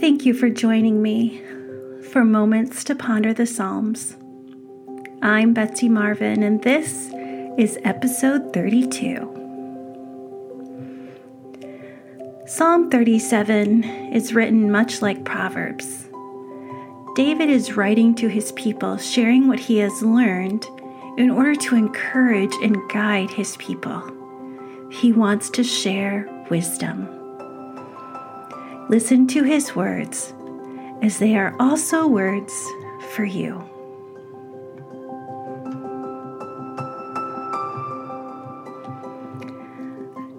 Thank you for joining me for Moments to Ponder the Psalms. I'm Betsy Marvin, and this is episode 32. Psalm 37 is written much like Proverbs. David is writing to his people, sharing what he has learned in order to encourage and guide his people. He wants to share wisdom. Listen to his words, as they are also words for you.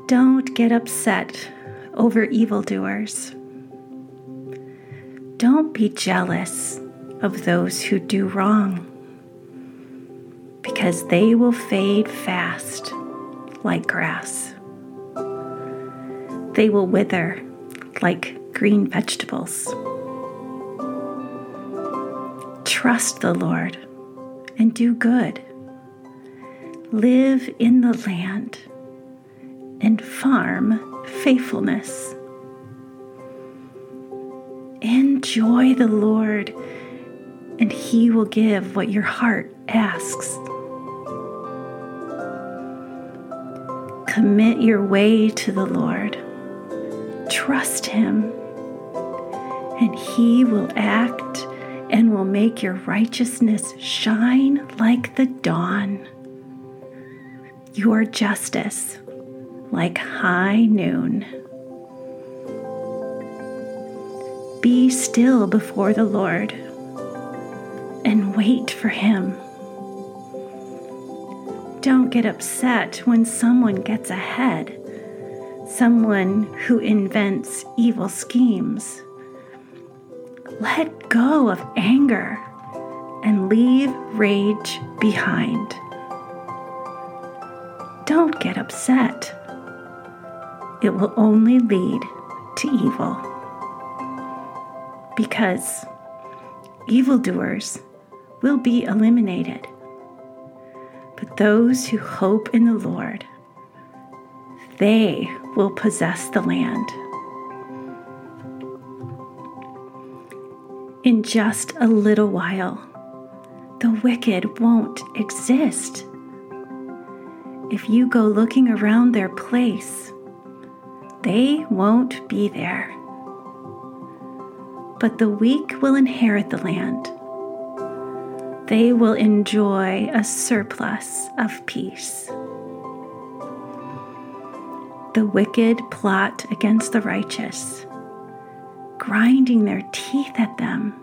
Don't get upset over evildoers. Don't be jealous of those who do wrong, because they will fade fast like grass. They will wither like green vegetables. Trust the Lord and do good. Live in the land and farm faithfulness. Enjoy the Lord, and He will give what your heart asks. Commit your way to the Lord. Trust Him, and He will act and will make your righteousness shine like the dawn. Your justice like high noon. Be still before the Lord and wait for Him. Don't get upset when someone gets ahead, someone who invents evil schemes. Let go of anger and leave rage behind. Don't get upset it will only lead to evil. Because evildoers will be eliminated, but those who hope in the Lord, they will possess the land. In just a little while, the wicked won't exist. If you go looking around their place, they won't be there. But the weak will inherit the land. They will enjoy a surplus of peace. The wicked plot against the righteous, grinding their teeth at them.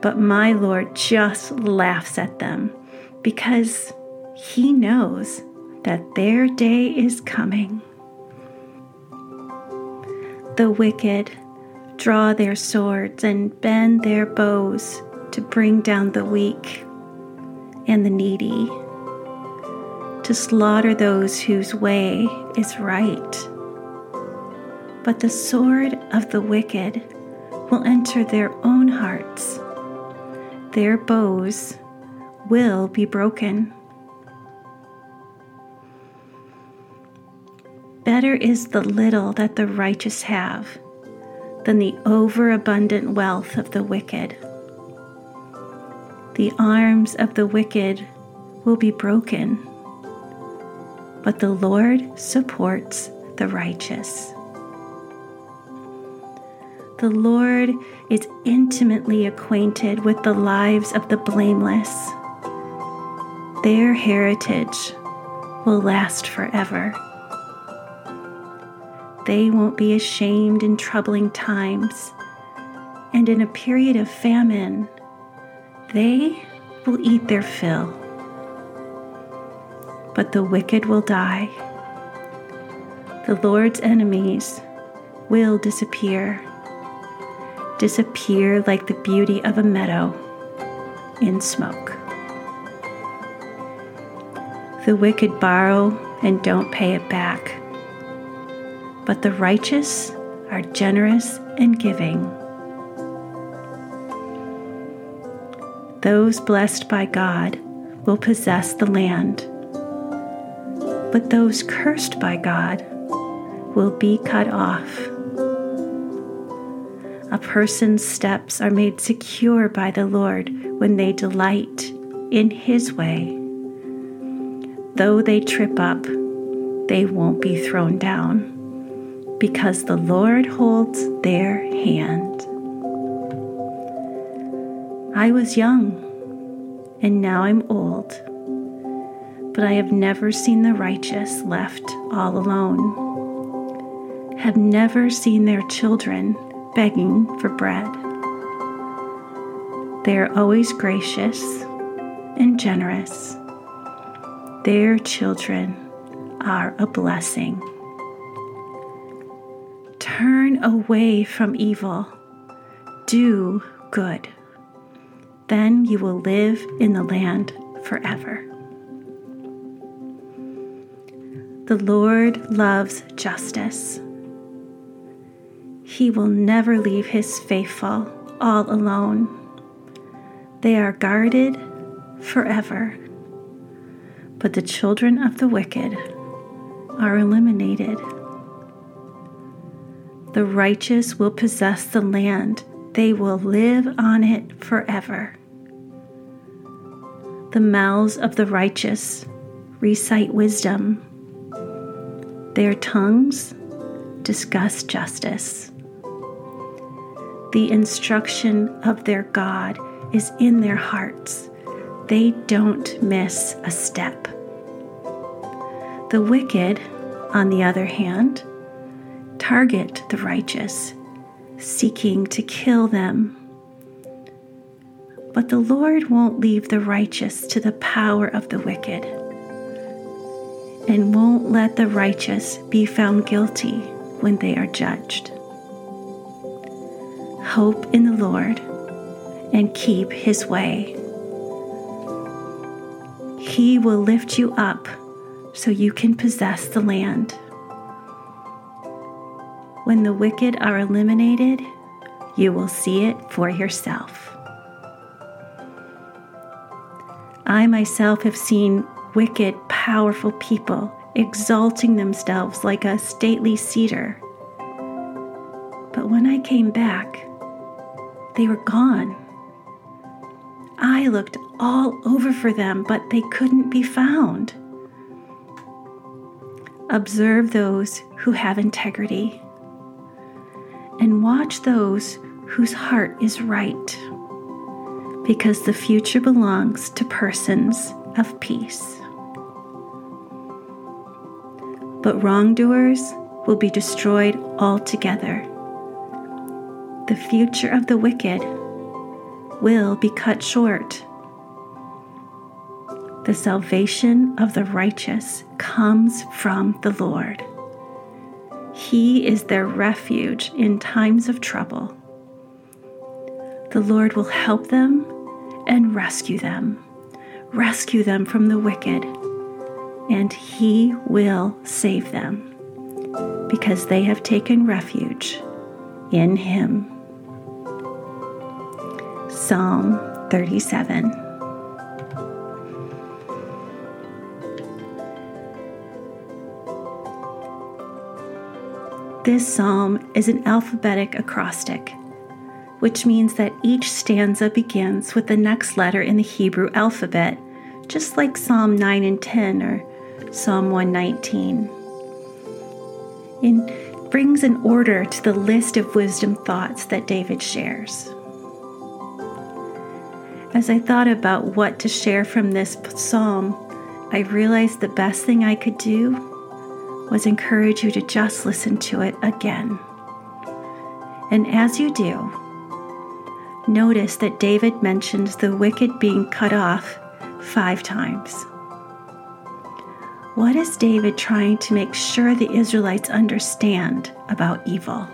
But my Lord just laughs at them because he knows that their day is coming. The wicked draw their swords and bend their bows to bring down the weak and the needy, to slaughter those whose way is right. But the sword of the wicked will enter their own hearts, their bows will be broken. Better is the little that the righteous have than the overabundant wealth of the wicked. The arms of the wicked will be broken, but the Lord supports the righteous. The Lord is intimately acquainted with the lives of the blameless. Their heritage will last forever. They won't be ashamed in troubling times. And in a period of famine, they will eat their fill. But the wicked will die. The Lord's enemies will disappear, disappear like the beauty of a meadow in smoke. The wicked borrow and don't pay it back but the righteous are generous and giving. Those blessed by God will possess the land. but those cursed by God will be cut off. A person's steps are made secure by the Lord when they delight in His way. Though they trip up, they won't be thrown down because the Lord holds their hand. I was young, and now I'm old, but I have never seen the righteous left all alone, have never seen their children begging for bread. They are always gracious and generous. Their children are a blessing. Turn away from evil. Do good. Then you will live in the land forever. The Lord loves justice. He will never leave his faithful all alone. They are guarded forever. But the children of the wicked are eliminated. The righteous will possess the land, they will live on it forever. The mouths of the righteous recite wisdom, their tongues discuss justice. The instruction of their God is in their hearts. They don't miss a step. The wicked, on the other hand, target the righteous, seeking to kill them. But the Lord won't leave the righteous to the power of the wicked, and won't let the righteous be found guilty when they are judged. Hope in the Lord and keep his way. He will lift you up so you can possess the land. When the wicked are eliminated, you will see it for yourself. I myself have seen wicked, powerful people exalting themselves like a stately cedar. But when I came back, they were gone. I looked all over for them, but they couldn't be found. Observe those who have integrity and watch those whose heart is right, because the future belongs to persons of peace. But wrongdoers will be destroyed altogether. The future of the wicked will be cut short. The salvation of the righteous comes from the Lord. He is their refuge in times of trouble. The Lord will help them and rescue them, rescue them from the wicked, and He will save them because they have taken refuge in Him. Psalm 37. This psalm is an alphabetic acrostic, which means that each stanza begins with the next letter in the Hebrew alphabet, just like Psalm 9 and 10 or Psalm 119. It brings an order to the list of wisdom thoughts that David shares. As I thought about what to share from this psalm, I realized the best thing I could do was encourage you to just listen to it again. And as you do, notice that David mentions the wicked being cut off five times. What is David trying to make sure the Israelites understand about evil?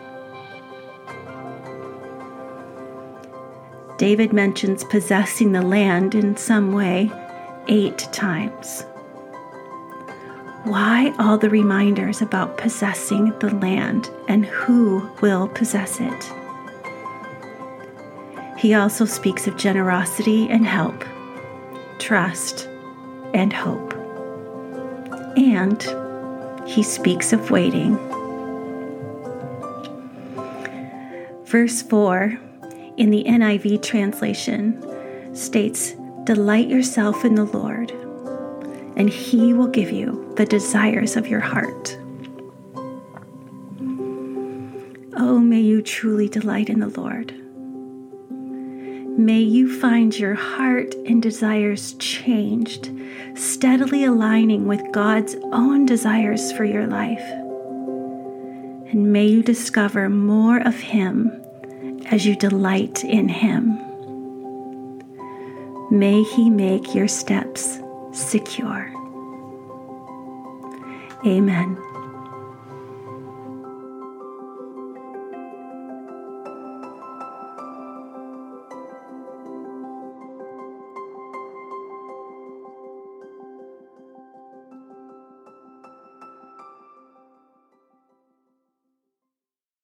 David mentions possessing the land in some way eight times. Why all the reminders about possessing the land and who will possess it? He also speaks of generosity and help, trust and hope. and he speaks of waiting. Verse 4 in the NIV translation states, Delight yourself in the Lord, and he will give you the desires of your heart. Oh, may you truly delight in the Lord. May you find your heart and desires changed, steadily aligning with God's own desires for your life. And may you discover more of Him as you delight in Him. May He make your steps secure. Amen.